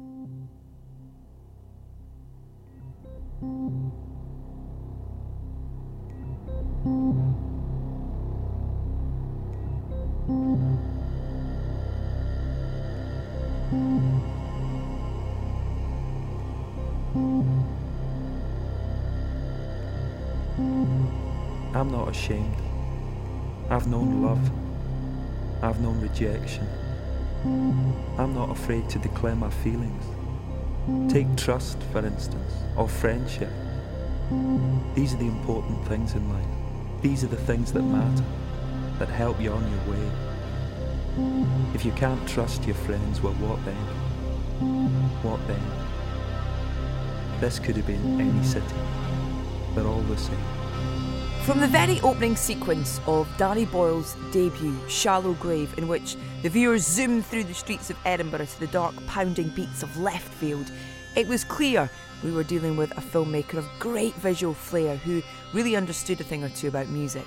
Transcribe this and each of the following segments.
I'm not ashamed. I've known love. I've known rejection. I'm not afraid to declare my feelings. Take trust, for instance, or friendship. These are the important things in life. These are the things that matter, that help you on your way. If you can't trust your friends, well, what then? What then? This could have been any city. They're all the same. From the very opening sequence of Danny Boyle's debut, Shallow Grave, in which the viewers zoomed through the streets of Edinburgh to the dark, pounding beats of Leftfield, it was clear we were dealing with a filmmaker of great visual flair who really understood a thing or two about music.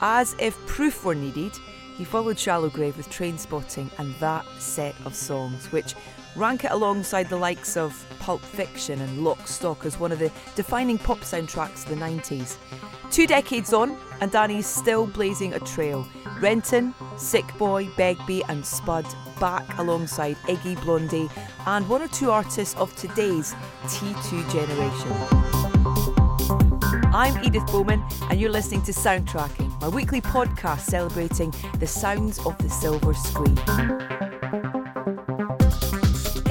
As if proof were needed, he followed Shallow Grave with Trainspotting and that set of songs, which rank it alongside the likes of Pulp Fiction and Lock Stock as one of the defining pop soundtracks of the 90s. Two decades on, and Danny's still blazing a trail. Renton, Sick Boy, Begbie, and Spud back alongside Iggy Blondie and one or two artists of today's T2 generation. I'm Edith Bowman, and you're listening to Soundtracking, my weekly podcast celebrating the sounds of the silver screen.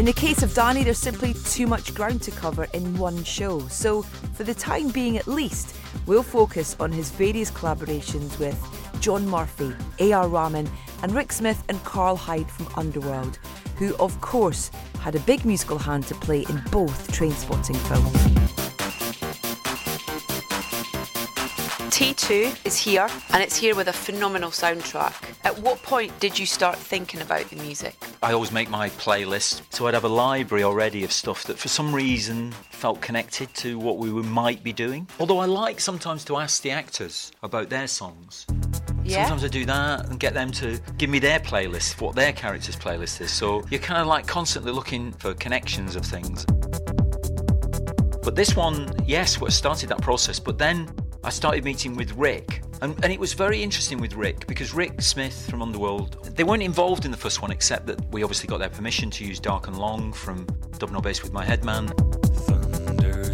In the case of Danny, there's simply too much ground to cover in one show, so for the time being at least, we'll focus on his various collaborations with John Murphy, A.R. Rahman, and Rick Smith and Karl Hyde from Underworld, who, of course, had a big musical hand to play in both Trainspotting films. T2 is here and it's here with a phenomenal soundtrack. At what point did you start thinking about the music? I always make my playlist, so I'd have a library already of stuff that for some reason felt connected to what we might be doing. Although I like sometimes to ask the actors about their songs. Yeah. Sometimes I do that and get them to give me their playlist, what their character's playlist is. So you're kind of like constantly looking for connections of things. But this one, yes, what started that process. But then I started meeting with Rick. And, and it was very interesting with Rick because Rick Smith from Underworld, they weren't involved in the first one except that we obviously got their permission to use Dark and Long from Dub Bass with My Headman. Thunder, thunder,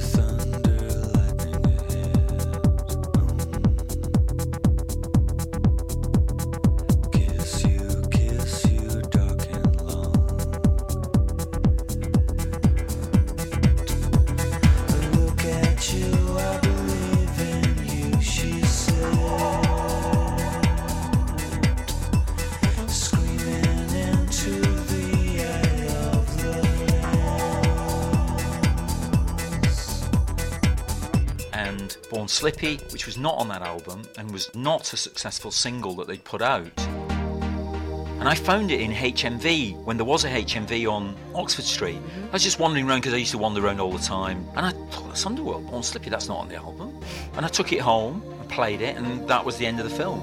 Slippy, which was not on that album and was not a successful single that they'd put out. And I found it in HMV when there was a HMV on Oxford Street. Mm-hmm. I was just wandering around because I used to wander around all the time. And I thought, that's Underworld, Born Slippy, that's not on the album. And I took it home and played it, and that was the end of the film.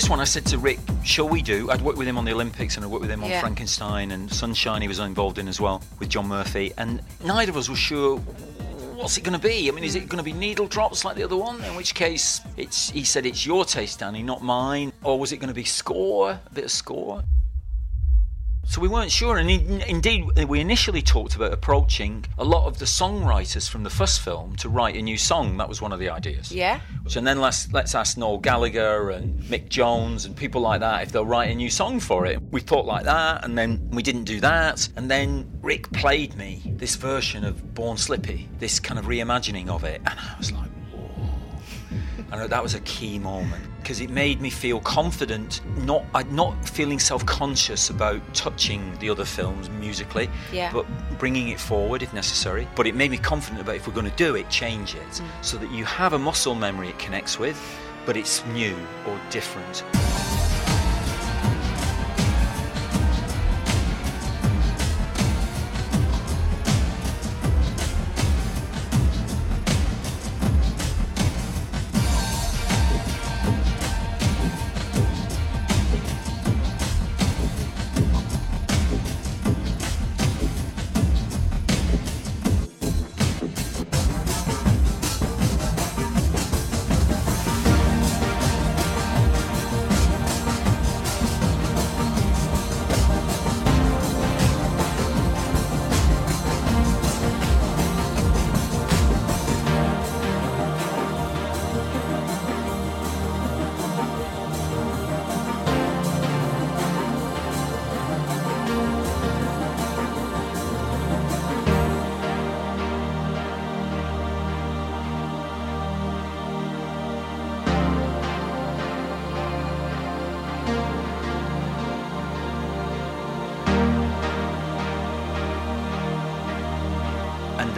This one, I said to Rick, shall we do? I'd worked with him on the Olympics and I worked with him on Yeah. Frankenstein and Sunshine he was involved in as well with John Murphy. And neither of us were sure what's it going to be. I mean, is it going to be needle drops like the other one? In which case, it's he said it's your taste, Danny, not mine. Or was it going to be score? A bit of score? So we weren't sure, and in, indeed, we initially talked about approaching a lot of the songwriters from the first film to write a new song. That was one of the ideas. Yeah? So and then let's let's ask Noel Gallagher and Mick Jones and people like that if they'll write a new song for it. We thought like that, and then we didn't do that. And then Rick played me this version of Born Slippy, this kind of reimagining of it, and I was like. And that was a key moment because it made me feel confident, not not feeling self-conscious about touching the other films musically, Yeah. but bringing it forward if necessary. But it made me confident about if we're going to do it, change it, mm. so that you have a muscle memory it connects with, but it's new or different.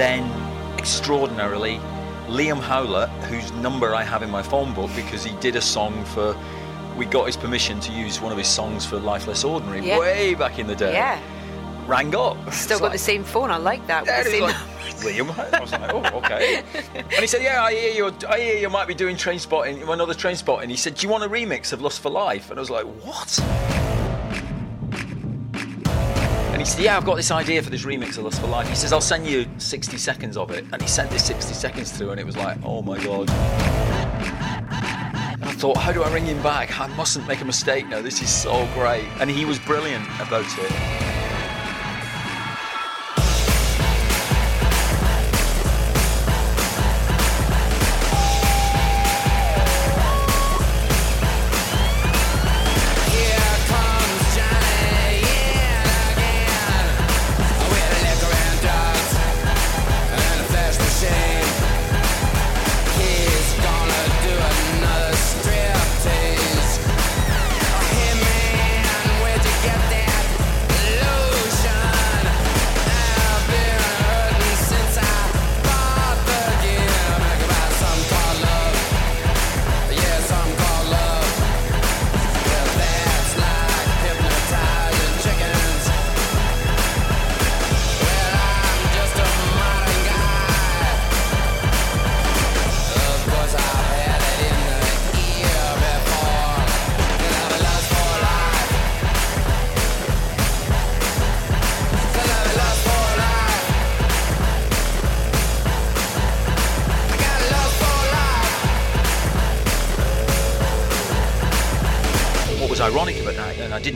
Then extraordinarily Liam Howlett, whose number I have in my phone book because he did a song for. We got his permission to use one of his songs for Life Less Ordinary Yeah. way back in the day. Yeah. Rang up. Still got like- the same phone. I like that. Yeah, same like, Liam. I was like, oh, okay. And he said, yeah, I hear you. I hear you might be doing Trainspotting, another Trainspotting. He said, do you want a remix of Lust for Life? And I was like, what? He said, yeah, I've got this idea for this remix of Lust for Life. He says, I'll send you 60 seconds of it. And he sent this 60 seconds through, and it was like, oh my god. And I thought, how do I ring him back? I mustn't make a mistake No, This is so great. And he was brilliant about it.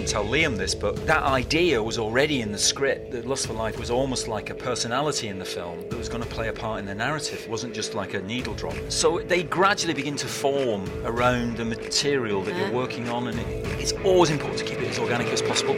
Didn't tell Liam this, but that idea was already in the script. That Lust for Life was almost like a personality in the film that was going to play a part in the narrative. It wasn't just like a needle drop. So they gradually begin to form around the material that you're working on, and it, it's always important to keep it as organic as possible.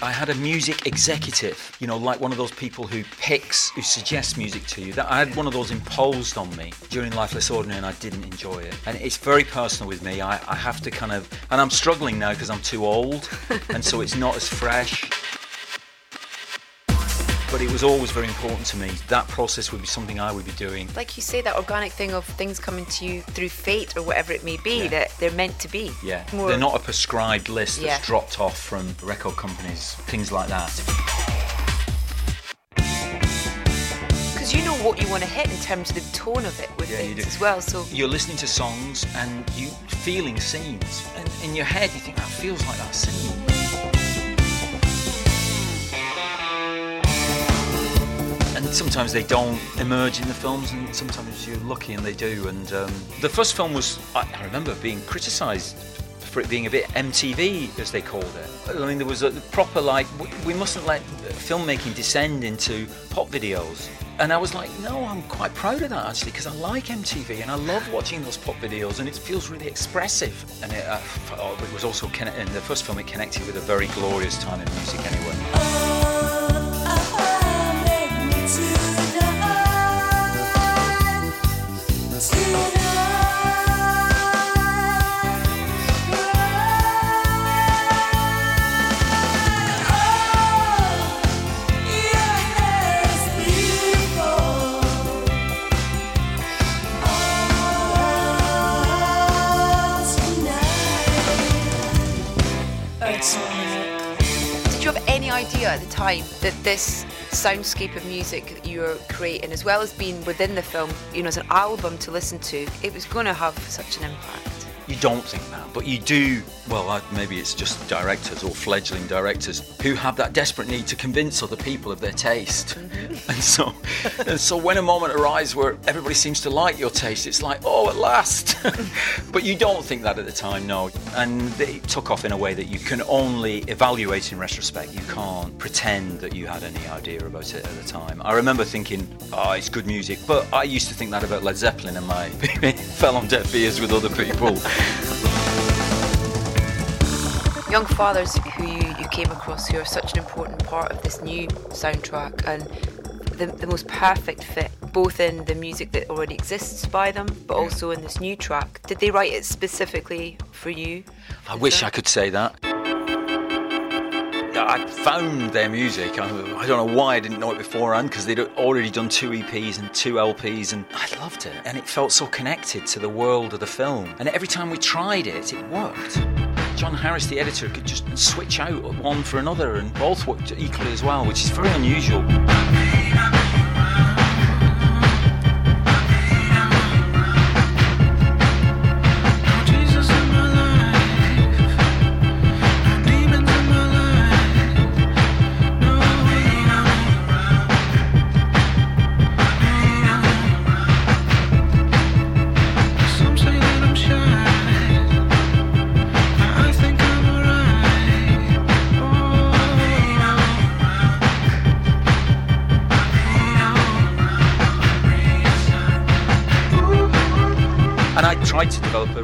I had a music executive, you know, like one of those people who picks, who suggests music to you. That I had one of those imposed on me during Life Less Ordinary, and I didn't enjoy it. And it's very personal with me. I, I have to kind of, and I'm struggling now because I'm too old, and so it's not as fresh. But it was always very important to me. That process would be something I would be doing. Like you say, that organic thing of things coming to you through fate or whatever it may be, Yeah. that they're meant to be. Yeah, More- they're not a prescribed list that's Yeah. dropped off from record companies, things like that. because you know what you want to hit in terms of the tone of it with Yeah, you things do. as well. So You're listening to songs and you feeling scenes, and in your head you think that feels like that scene. Sometimes they don't emerge in the films, and sometimes you're lucky and they do. And um, the first film was, I, I remember being criticised for it being a bit MTV, as they called it. I mean, there was a proper like, we mustn't let filmmaking descend into pop videos. And I was like, no, I'm quite proud of that actually, because I like MTV and I love watching those pop videos, and it feels really expressive. And it, uh, oh, it was also in the first film, it connected with a very glorious time in music anyway. Time that this soundscape of music that you were creating, as well as being within the film, you know, as an album to listen to, it was going to have such an impact? You don't think that, but you do. Well, maybe it's just directors or fledgling directors who have that desperate need to convince other people of their taste. Mm-hmm. And so, and so when a moment arrives where everybody seems to like your taste, it's like, oh, at last. but you don't think that at the time, no. And it took off in a way that you can only evaluate in retrospect. You can't pretend that you had any idea about it at the time. I remember thinking, oh, it's good music, but I used to think that about Led Zeppelin, and my fell on deaf ears with other people. Young Fathers who you, you came across who are such an important part of this new soundtrack and the, the most perfect fit, both in the music that already exists by them, but also in this new track. Did they write it specifically for you? I wish I could say that. I found their music. I, I don't know why I didn't know it beforehand because they'd already done two EPs and two LPs, and I loved it. And it felt so connected to the world of the film. And every time we tried it, it worked. Jon Harris, the editor, could just switch out one for another, and both worked equally as well, which is very unusual.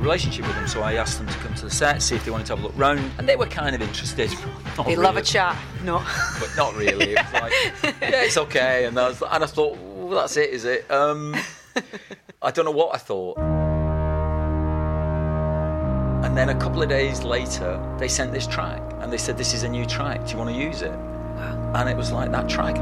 Relationship with them, so I asked them to come to the set, see if they wanted to have a look round, and they were kind of interested. Not They love a chat. No. but not really. It was like, yeah, it's okay, and I, was, and I thought, well, that's it, is it? Um, I don't know what I thought. And then a couple of days later, they sent this track, and they said, "This is a new track. Do you want to use it?" And it was like that track.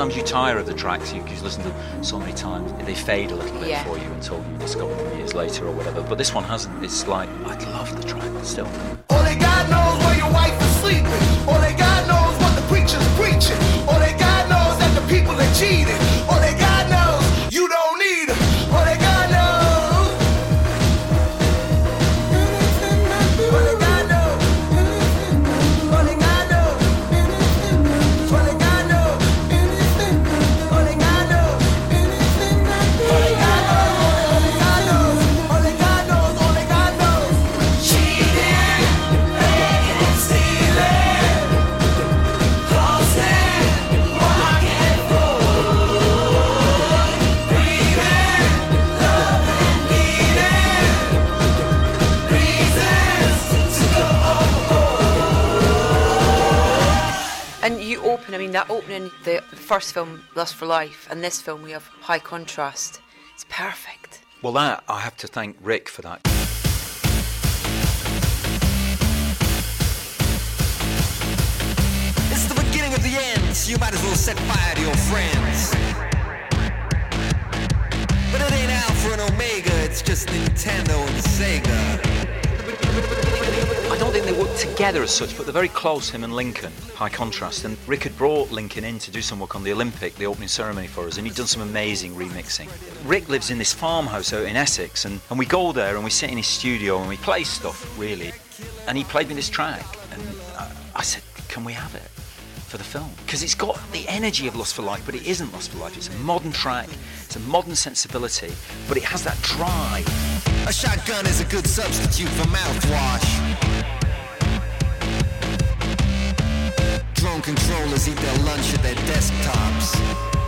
Because some of the times you tire of the tracks, you, you listen to them so many times, they fade a little bit Yeah. for you until you discover them years later or whatever. But this one hasn't. It's like, I love the track still. First film, Lust for Life, and this film, we have High Contrast. It's perfect. Well, that I have to thank Rick for that. It's the beginning of the end, so you might as well set fire to your friends. But it ain't Alpha and Omega, it's just Nintendo and Sega. I don't think they work together as such, but they're very close, him and Lincoln. High Contrast. And Rick had brought Lincoln in to do some work on the Olympic, the opening ceremony for us, and he'd done some amazing remixing. Rick lives in this farmhouse out in Essex, and, and we go there and we sit in his studio and we play stuff, really. And he played me this track, and I, I said, Can we have it? For the film, because it's got the energy of Lust for Life, but it isn't Lust for Life. It's a modern track, it's a modern sensibility, but it has that drive. A shotgun is a good substitute for mouthwash. Drone controllers eat their lunch at their desktops.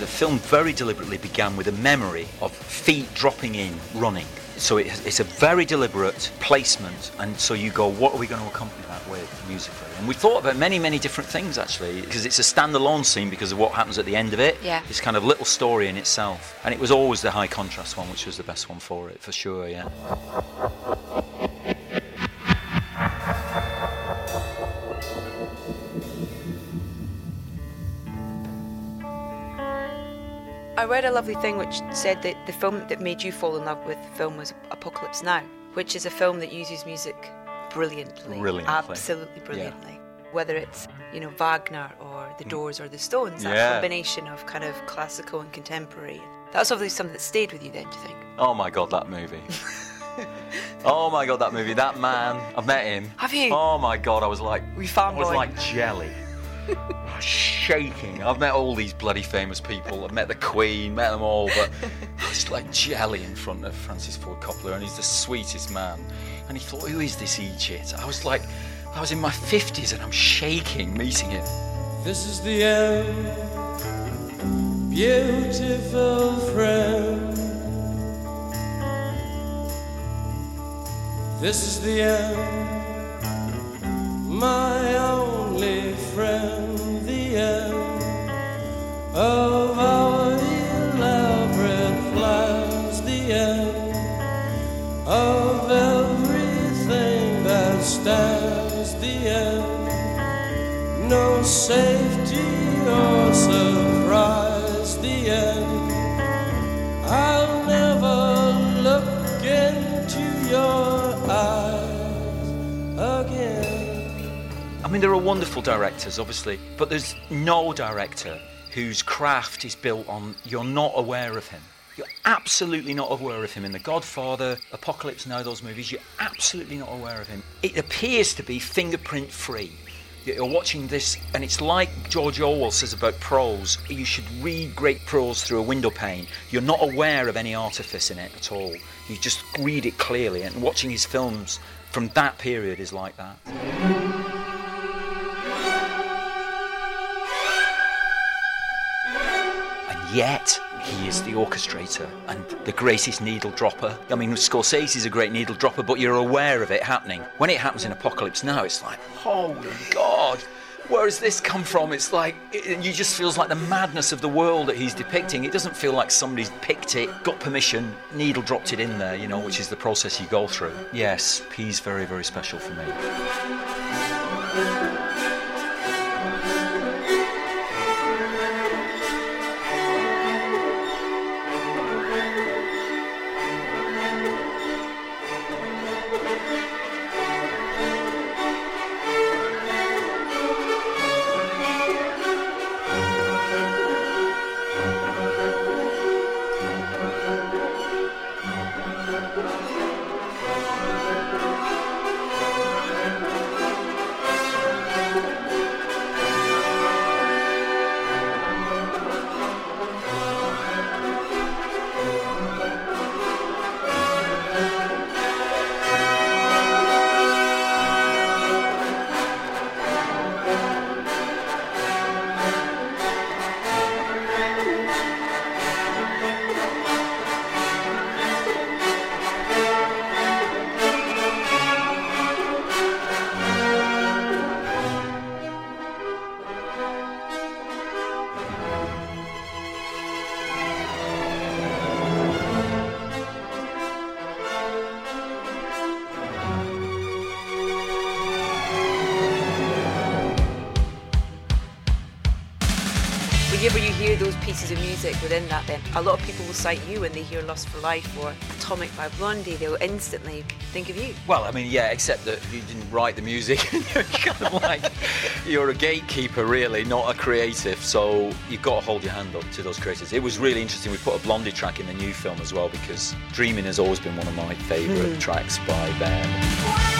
The other thing is the film very deliberately began with a memory of feet dropping in, running. So it, it's a very deliberate placement, and so you go, what are we going to accompany that with musically? And we thought about many, many different things actually, because it's a standalone scene because of what happens at the end of it. Yeah. It's kind of a little story in itself, and it was always the High Contrast one, which was the best one for it, for sure. Yeah. I read a lovely thing which said that the film that made you fall in love with the film was Apocalypse Now, which is a film that uses music brilliantly. Brilliantly. Absolutely brilliantly. Whether it's, you know, Wagner or the mm. Doors or the Stones, that Yeah. combination of kind of classical and contemporary. That's obviously something that stayed with you then, do you think? Oh my god, that movie. oh my god, that movie. That man. I've met him. Have you? Oh my god, I was like, Were you I was like jelly. Oh, was shaking. I've met all these bloody famous people. I've met the Queen, met them all, but I was like jelly in front of Francis Ford Coppola, and he's the sweetest man. And he thought, who is this idiot? I was like, I was in my 50s and I'm shaking meeting him. This is the end, beautiful friend. This is the end, my only friend, the of our elaborate plans, the end of everything that stands, the end no safety or surprise. Mean, there are wonderful directors, obviously, but there's no director whose craft is built on you're not aware of him. You're absolutely not aware of him in The Godfather, Apocalypse Now, those movies. You're absolutely not aware of him. It appears to be fingerprint free. You're watching this, and it's like George Orwell says about prose. You should read great prose through a window pane. You're not aware of any artifice in it at all. You just read it clearly, and watching his films from that period is like that. Yet, he is the orchestrator and the greatest needle dropper. I mean, Scorsese's a great needle dropper, but you're aware of it happening. When it happens in Apocalypse Now, it's like, holy God, where has this come from? It's like, it, you just feels like the madness of the world that he's depicting. It doesn't feel like somebody's picked it, got permission, needle dropped it in there, you know, which is the process you go through. Yes, he's very, very special for me. Pieces of music within that, then a lot of people will cite you when they hear Lust for Life or Atomic by Blondie. They'll instantly think of you. Well, I mean, yeah, except that you didn't write the music. you're kind of like you're a gatekeeper, really, not a creative. So you've got to hold your hand up to those creators. It was really interesting. We put a Blondie track in the new film as well because "Dreaming" has always been one of my favourite hmm. tracks by them.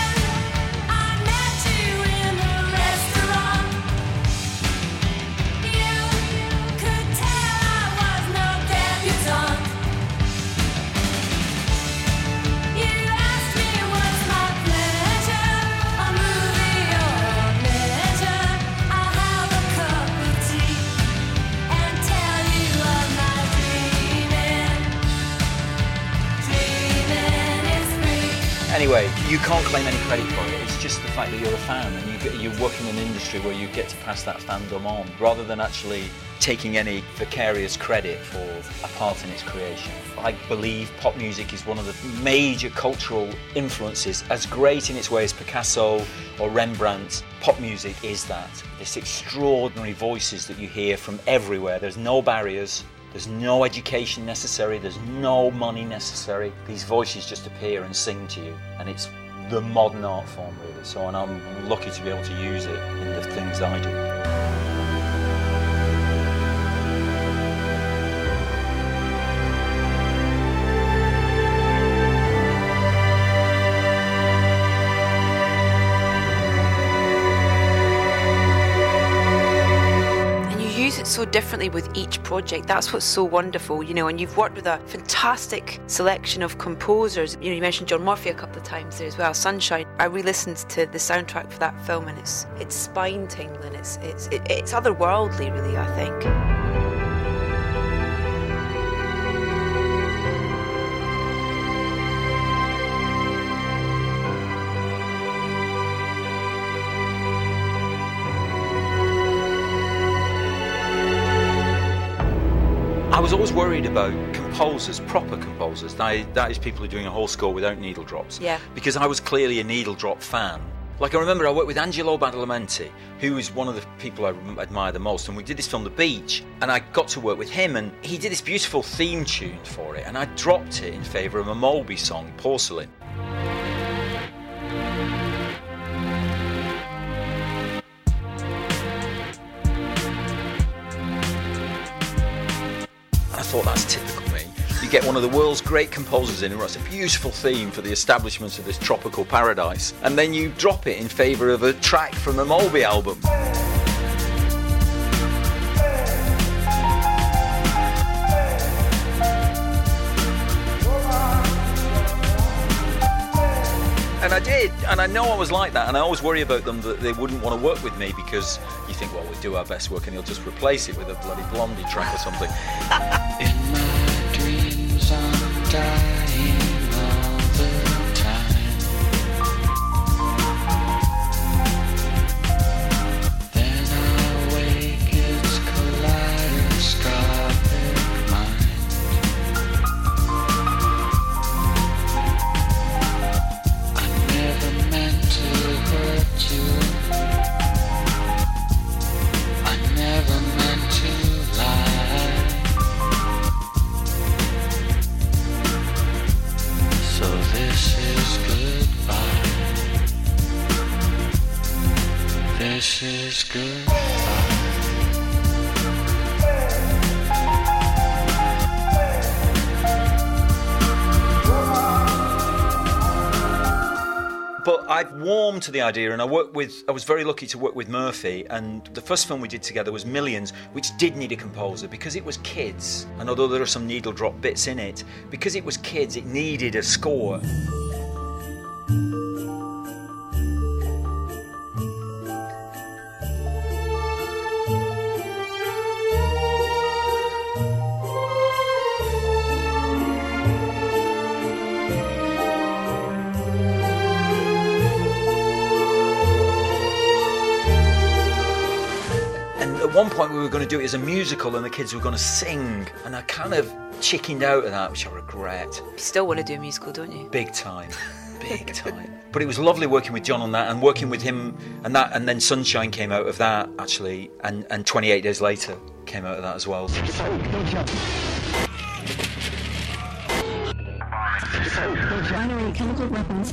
Credit for it. It's just the fact that you're a fan and you get, you work in an industry where you get to pass that fandom on, rather than actually taking any vicarious credit for a part in its creation. I believe pop music is one of the major cultural influences. As great in its way as Picasso or Rembrandt, pop music is that. This extraordinary voices that you hear from everywhere. There's no barriers. There's no education necessary, there's no money necessary. These voices just appear and sing to you, and it's the modern art form, really. So, and I'm lucky to be able to use it in the things I do. So differently with each project. That's what's so wonderful, you know. And you've worked with a fantastic selection of composers. You know, you mentioned John Murphy a couple of times there as well. Sunshine. I re-listened to the soundtrack for that film, and it's it's spine tingling. It's it's it, it's otherworldly, really. I think. I was always worried about composers, proper composers. That, that is people who are doing a whole score without needle drops. Yeah. Because I was clearly a needle drop fan. Like I remember I worked with Angelo Badalamenti, who is one of the people I admire the most, and we did this film, The Beach, and I got to work with him, and he did this beautiful theme tune for it, and I dropped it in favour of a Moby song, Porcelain. Thought that's typical me. You get one of the world's great composers in who writes a beautiful theme for the establishment of this tropical paradise, and then you drop it in favour of a track from the Moby album. And I did, and I know I was like that, and I always worry about them that they wouldn't want to work with me because think, well, we do our best work and he'll just replace it with a bloody Blondie track or something. the idea, and I worked with. I was very lucky to work with Murphy, and the first film we did together was Millions, which did need a composer because it was kids. And although there are some needle drop bits in it, because it was kids, it needed a score. Going to do it as a musical, and the kids were going to sing. And I kind of chickened out of that, which I regret. You still want to do a musical, don't you? Big time. Big time. But it was lovely working with John on that and working with him and that and then Sunshine came out of that actually and, and 28 days later came out of that as well. Binary chemical weapons.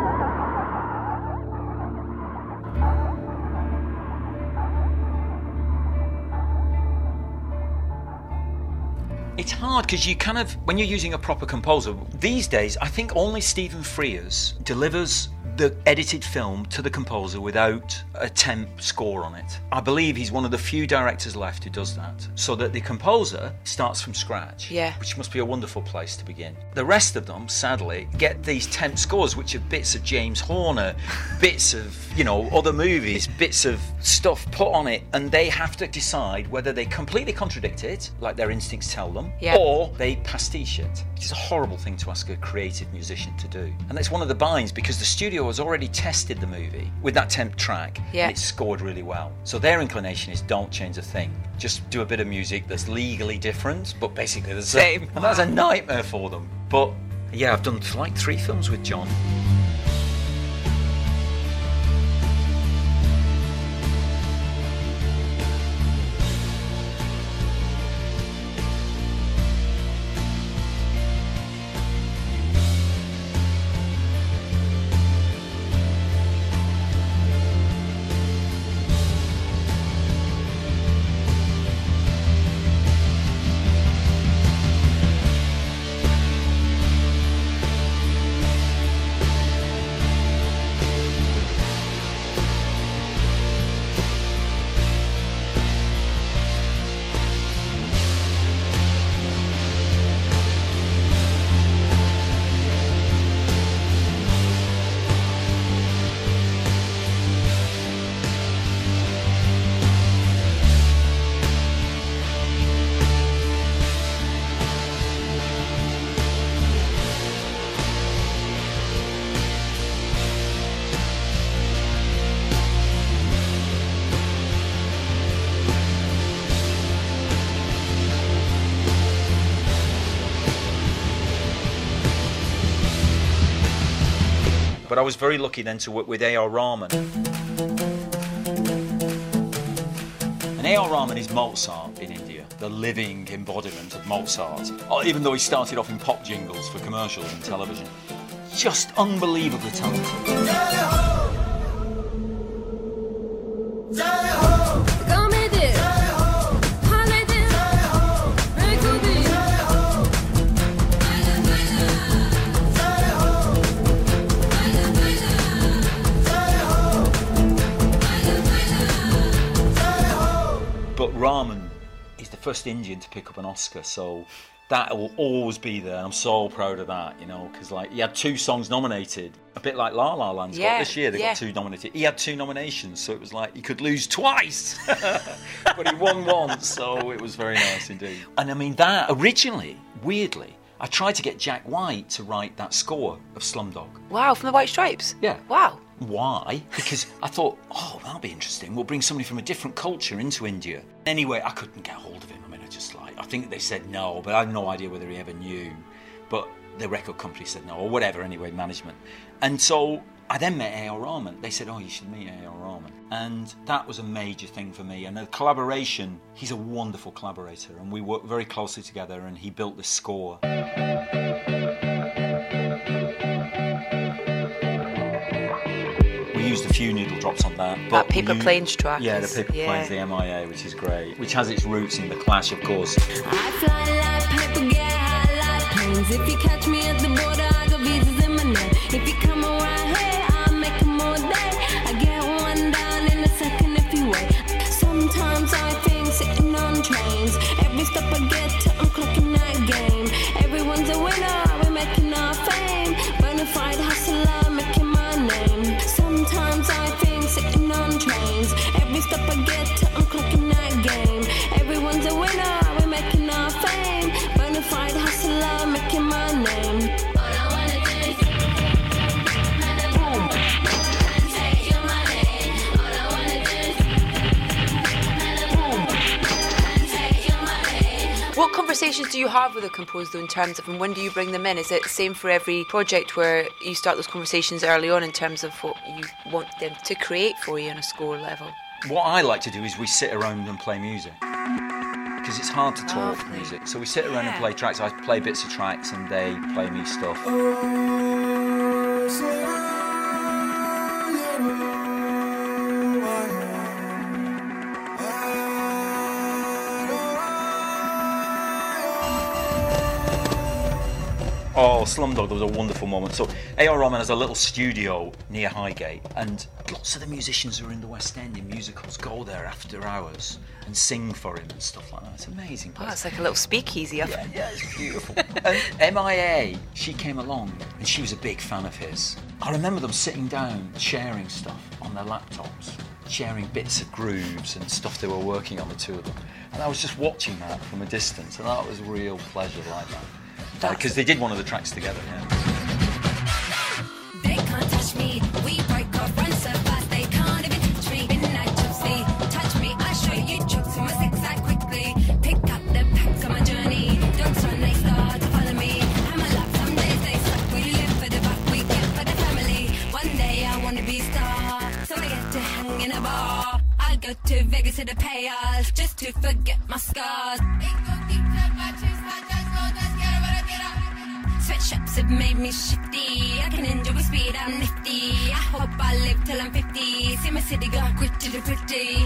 It's hard because you kind of, when you're using a proper composer, these days, I think only Stephen Frears delivers the edited film to the composer without a temp score on it. I believe he's one of the few directors left who does that. So that the composer starts from scratch. Yeah. Which must be a wonderful place to begin. The rest of them, sadly, get these temp scores, which are bits of James Horner, bits of, you know, other movies, bits of stuff put on it, and they have to decide whether they completely contradict it, like their instincts tell them, Yeah. or they pastiche it, which is a horrible thing to ask a creative musician to do. And that's one of the binds because the studio has already tested the movie with that temp track Yeah. and it's scored really well. So their inclination is don't change a thing. Just do a bit of music that's legally different, but basically the same. And that's a nightmare for them. But yeah, I've done like three films with John. I was very lucky then to work with A.R. Rahman. And A.R. Rahman is Mozart in India, the living embodiment of Mozart. Oh, Even though he started off in pop jingles for commercials and television. Just unbelievably talented. The first Indian to pick up an Oscar, so that will always be there. I'm so proud of that, you know, because like he had two songs nominated, a bit like La La Land's Yeah, got this year. They yeah. got two nominated. He had two nominations, so it was like he could lose twice, but he won once, so it was very nice indeed. And I mean that originally, weirdly. I tried to get Jack White to write that score of Slumdog. Wow, from the White Stripes? Yeah. Wow. Why? Because I thought, oh, that'll be interesting. We'll bring somebody from a different culture into India. Anyway, I couldn't get hold of him. I mean, I just like, I think they said no, but I had no idea whether he ever knew. But the record company said no, or whatever, anyway, management. And so I then met A.R. Rahman. They said, oh, you should meet A.R. Rahman. And that was a major thing for me. And the collaboration, he's a wonderful collaborator. And we worked very closely together, and he built this score. Noodle drops on that. That but Paper you- Planes track Yeah, the is- paper yeah. planes, the MIA, which is great, which has its roots in the Clash, of course. I fly like paper, get high like planes. If you catch me at the border, I got visas in my name. If you come around here, I'll make 'em all day. Conversations do you have with a composer in terms of, and when do you bring them in? Is it the same for every project where you start those conversations early on in terms of what you want them to create for you on a score level? What I like to do is we sit around and play music. Because it's hard to talk oh, Lovely. music. So we sit around Yeah. and play tracks. I play bits of tracks and they play me stuff. Oh, Oh, Slumdog, there was a wonderful moment. So, A.R. Rahman has a little studio near Highgate, and lots of the musicians who are in the West End in musicals go there after hours and sing for him and stuff like that. It's amazing. Oh, it's like a little speakeasy. Yeah, yeah, it's beautiful. and MIA, she came along and she was a big fan of his. I remember them sitting down, sharing stuff on their laptops, sharing bits of grooves and stuff they were working on, the two of them. And I was just watching that from a distance, and that was a real pleasure like that. Uh, because they did one of the tracks together, yeah. To Vegas to just to forget my scars. Sweatshops have made me shifty. I can enjoy with speed, I'm nifty. I hope I live till I'm 50. See my city go gritty to gritty.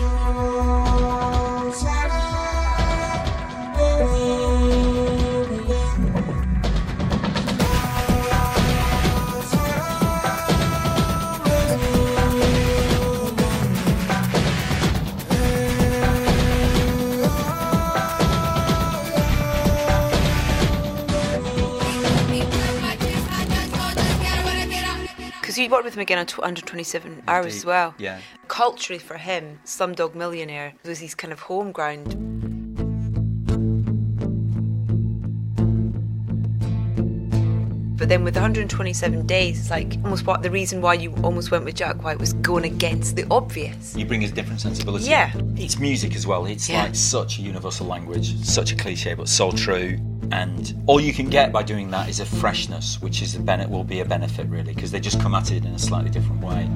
Because you worked with him again on tw- 127 hours as well. Yeah. Culturally, for him, Slumdog Millionaire was his kind of home ground. But then with 127 days, it's like almost what the reason why you almost went with Jack White was going against the obvious. You bring a different sensibility. Yeah. It's music as well. It's Yeah. like such a universal language, such a cliche, but so true. And all you can get by doing that is a freshness, which is a bene- will be a benefit really, because they just come at it in a slightly different way.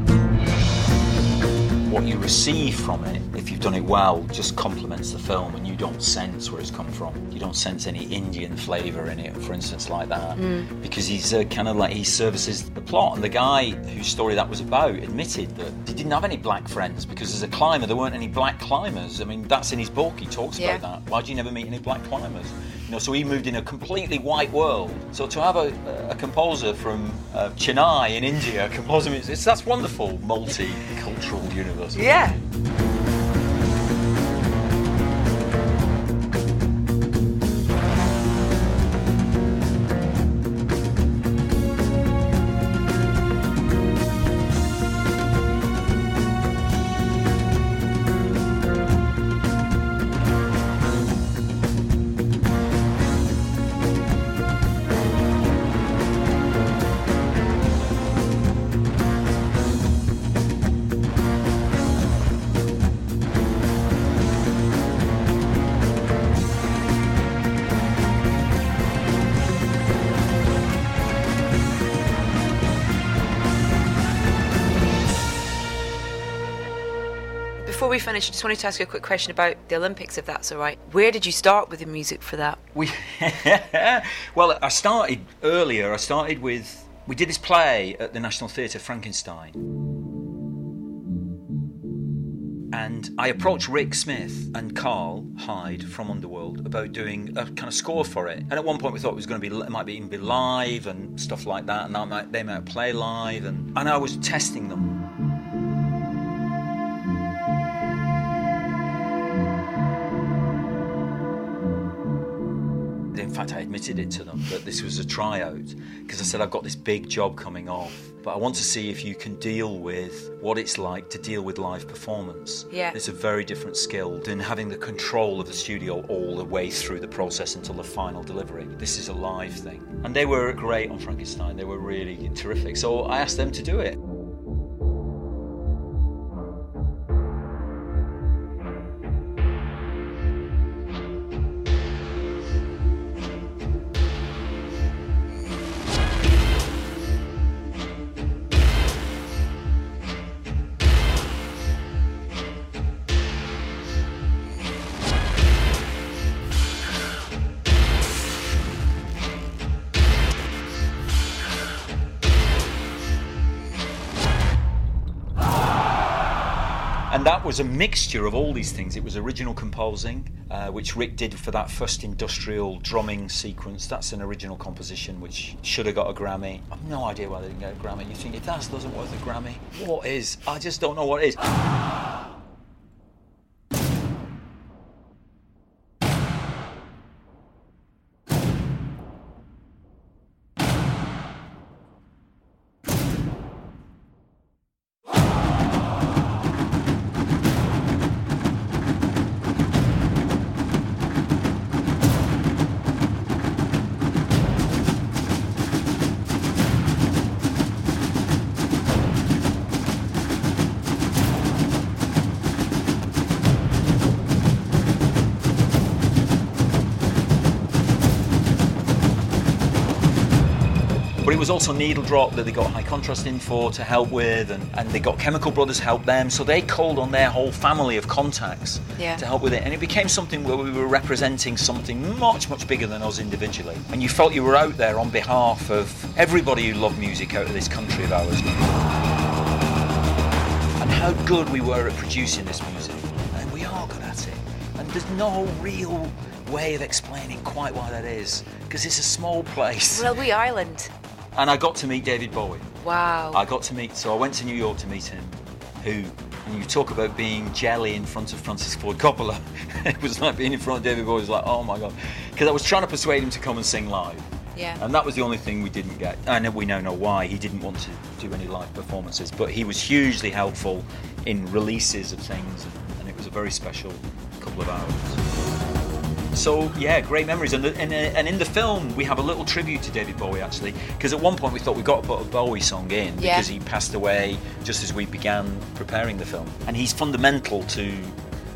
What you receive from it, if you've done it well, just complements the film, and you don't sense where it's come from. You don't sense any Indian flavour in it, for instance, like that, because he's uh, kind of like he services the plot. And the guy whose story that was about admitted that he didn't have any black friends because as a climber there weren't any black climbers. I mean, that's in his book. He talks Yeah. about that. Why do you never meet any black climbers? You know, so he moved in a completely white world. So to have a, a composer from uh, Chennai in India composing it, it's, that's wonderful multicultural universe. Yeah. Before we finish, I just wanted to ask you a quick question about the Olympics, if that's all right. Where did you start with the music for that? We, well, I started earlier. I started with we did this play at the National Theatre, Frankenstein, and I approached Rick Smith and Karl Hyde from Underworld about doing a kind of score for it. And at one point, we thought it was going to be it might be even be live and stuff like that, and that might, they might play live, and and I was testing them. In fact, I admitted it to them that this was a tryout because I said I've got this big job coming off, but I want to see if you can deal with what it's like to deal with live performance. Yeah. It's a very different skill than having the control of the studio all the way through the process until the final delivery. This is a live thing. And they were great on Frankenstein. They were really terrific. So I asked them to do it. Was a mixture of all these things. It was original composing, uh, which Rick did for that first industrial drumming sequence. That's an original composition which should have got a Grammy. I've no idea why they didn't get a Grammy. You think if that doesn't worth a Grammy, what is? I just don't know what is. Was also Needle Drop that they got High Contrast in for to help with, and, and they got Chemical Brothers help them. So they called on their whole family of contacts Yeah. to help with it. And it became something where we were representing something much, much bigger than us individually. And you felt you were out there on behalf of everybody who loved music out of this country of ours. And how good we were at producing this music. And we are good at it. And there's no real way of explaining quite why that is. Because it's a small place. Railway Island. And I got to meet David Bowie. Wow. I got to meet, so I went to New York to meet him. Who, and you talk about being jelly in front of Francis Ford Coppola. it was like being in front of David Bowie. It was like, oh my god, because I was trying to persuade him to come and sing live. Yeah. And that was the only thing we didn't get. And we now know why he didn't want to do any live performances, but he was hugely helpful in releases of things, and it was a very special couple of hours. So yeah, great memories, and, the, and, uh, and in the film we have a little tribute to David Bowie actually, because at one point we thought we got to put a Bowie song in Yeah. because he passed away just as we began preparing the film, and he's fundamental to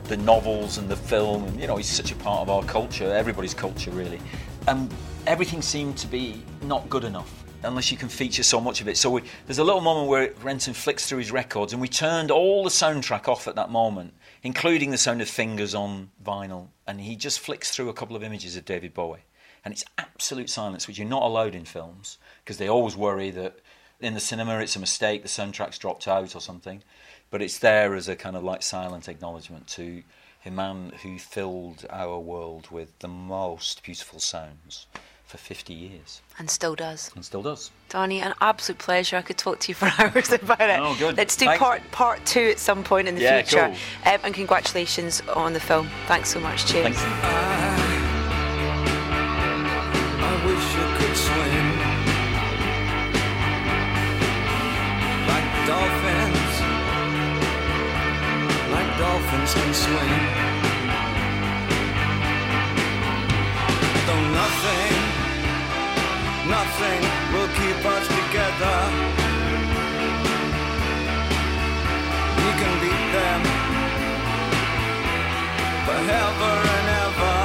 the novels and the film, and you know he's such a part of our culture, everybody's culture really, and everything seemed to be not good enough unless you can feature so much of it. So we, there's a little moment where Renton flicks through his records, and we turned all the soundtrack off at that moment, including the sound of fingers on vinyl, and he just flicks through a couple of images of David Bowie, and it's absolute silence, which you're not allowed in films because they always worry that in the cinema it's a mistake, the soundtrack's dropped out or something, but it's there as a kind of like silent acknowledgement to a man who filled our world with the most beautiful sounds for 50 years And still does. and still does. Danny, an absolute pleasure. I could talk to you for hours about it. Oh, good. Let's do Thanks. part part two at some point in the Yeah, future. cool. Um, and congratulations on the film. Thanks so much. Cheers. Thanks. I wish you could swim like dolphins, like dolphins can swim. Nothing will keep us together. We can beat them forever and ever.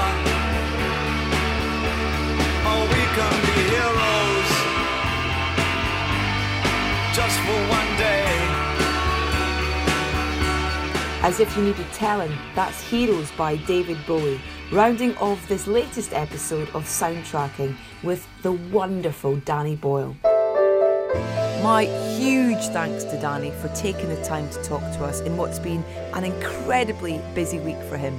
Oh, we can be heroes just for one day. As if you needed telling, that's Heroes by David Bowie, rounding off this latest episode of Soundtracking with the wonderful Danny Boyle. My huge thanks to Danny for taking the time to talk to us in what's been an incredibly busy week for him.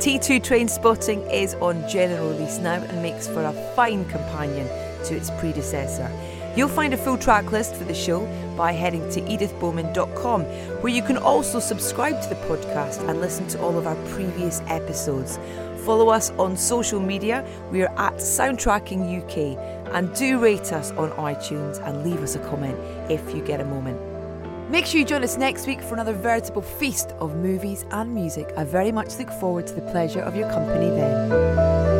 T2 Trainspotting is on general release now and makes for a fine companion to its predecessor. You'll find a full track list for the show by heading to edithbowman.com, where you can also subscribe to the podcast and listen to all of our previous episodes. Follow us on social media. We are at Soundtracking UK. And do rate us on iTunes and leave us a comment if you get a moment. Make sure you join us next week for another veritable feast of movies and music. I very much look forward to the pleasure of your company then.